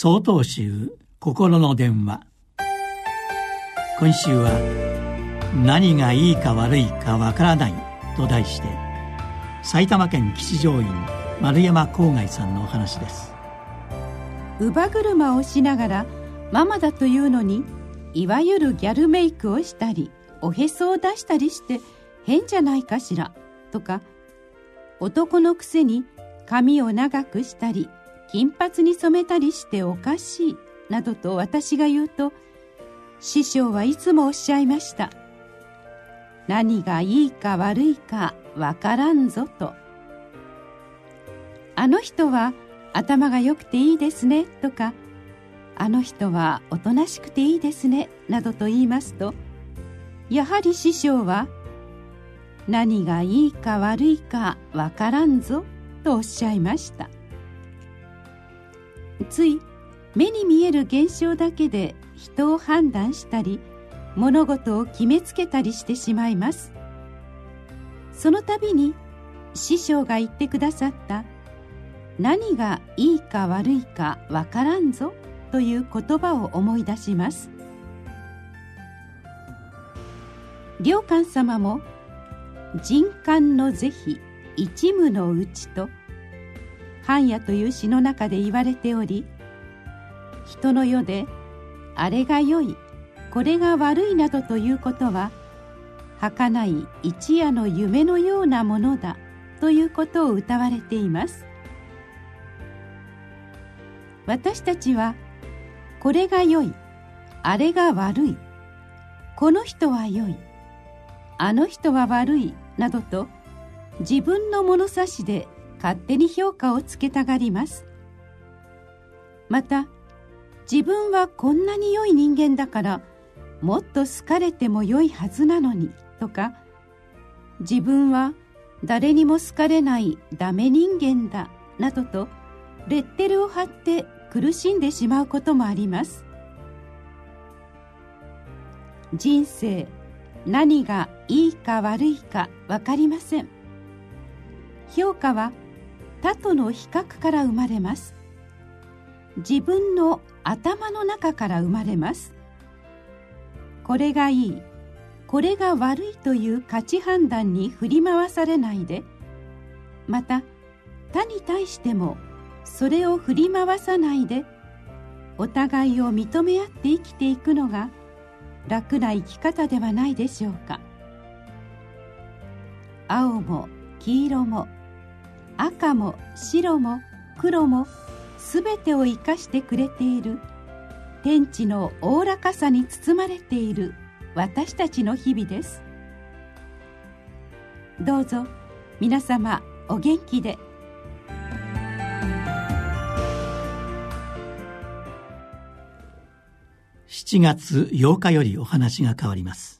総統集心の電話。今週は「何がいいか悪いかわからない」と題して埼玉県吉祥院丸山郊外さんのお話です。乳母車をしながらママだというのにいわゆるギャルメイクをしたりおへそを出したりして変じゃないかしらとか男のくせに髪を長くしたり金髪に染めたりしておかしいなどと私が言うと師匠はいつもおっしゃいました。何がいいか悪いかわからんぞと。あの人は頭が良くていいですねとかあの人はおとなしくていいですねなどと言いますとやはり師匠は何がいいか悪いかわからんぞとおっしゃいました。つい目に見える現象だけで人を判断したり物事を決めつけたりしてしまいます。その度に師匠が言ってくださった「何がいいか悪いかわからんぞ」という言葉を思い出します。良寛様も「人間の是非一無のうち」と「般若」という詩の中で言われており人の世であれが良いこれが悪いなどということは儚い一夜の夢のようなものだということを歌われています。私たちはこれが良いあれが悪いこの人は良いあの人は悪いなどと自分の物差しで勝手に評価をつけたがります。また自分はこんなに良い人間だからもっと好かれても良いはずなのにとか自分は誰にも好かれないダメ人間だなどとレッテルを貼って苦しんでしまうこともあります。人生何がいいか悪いか分かりません。評価は他との比較から生まれます。自分の頭の中から生まれます。これがいい。これが悪いという価値判断に振り回されないで。また他に対してもそれを振り回さないでお互いを認め合って生きていくのが楽な生き方ではないでしょうか。青も黄色も赤も白も黒も全てを生かしてくれている。天地のおおらかさに包まれている。私たちの日々です。どうぞ皆様お元気で。7月8日よりお話が変わります。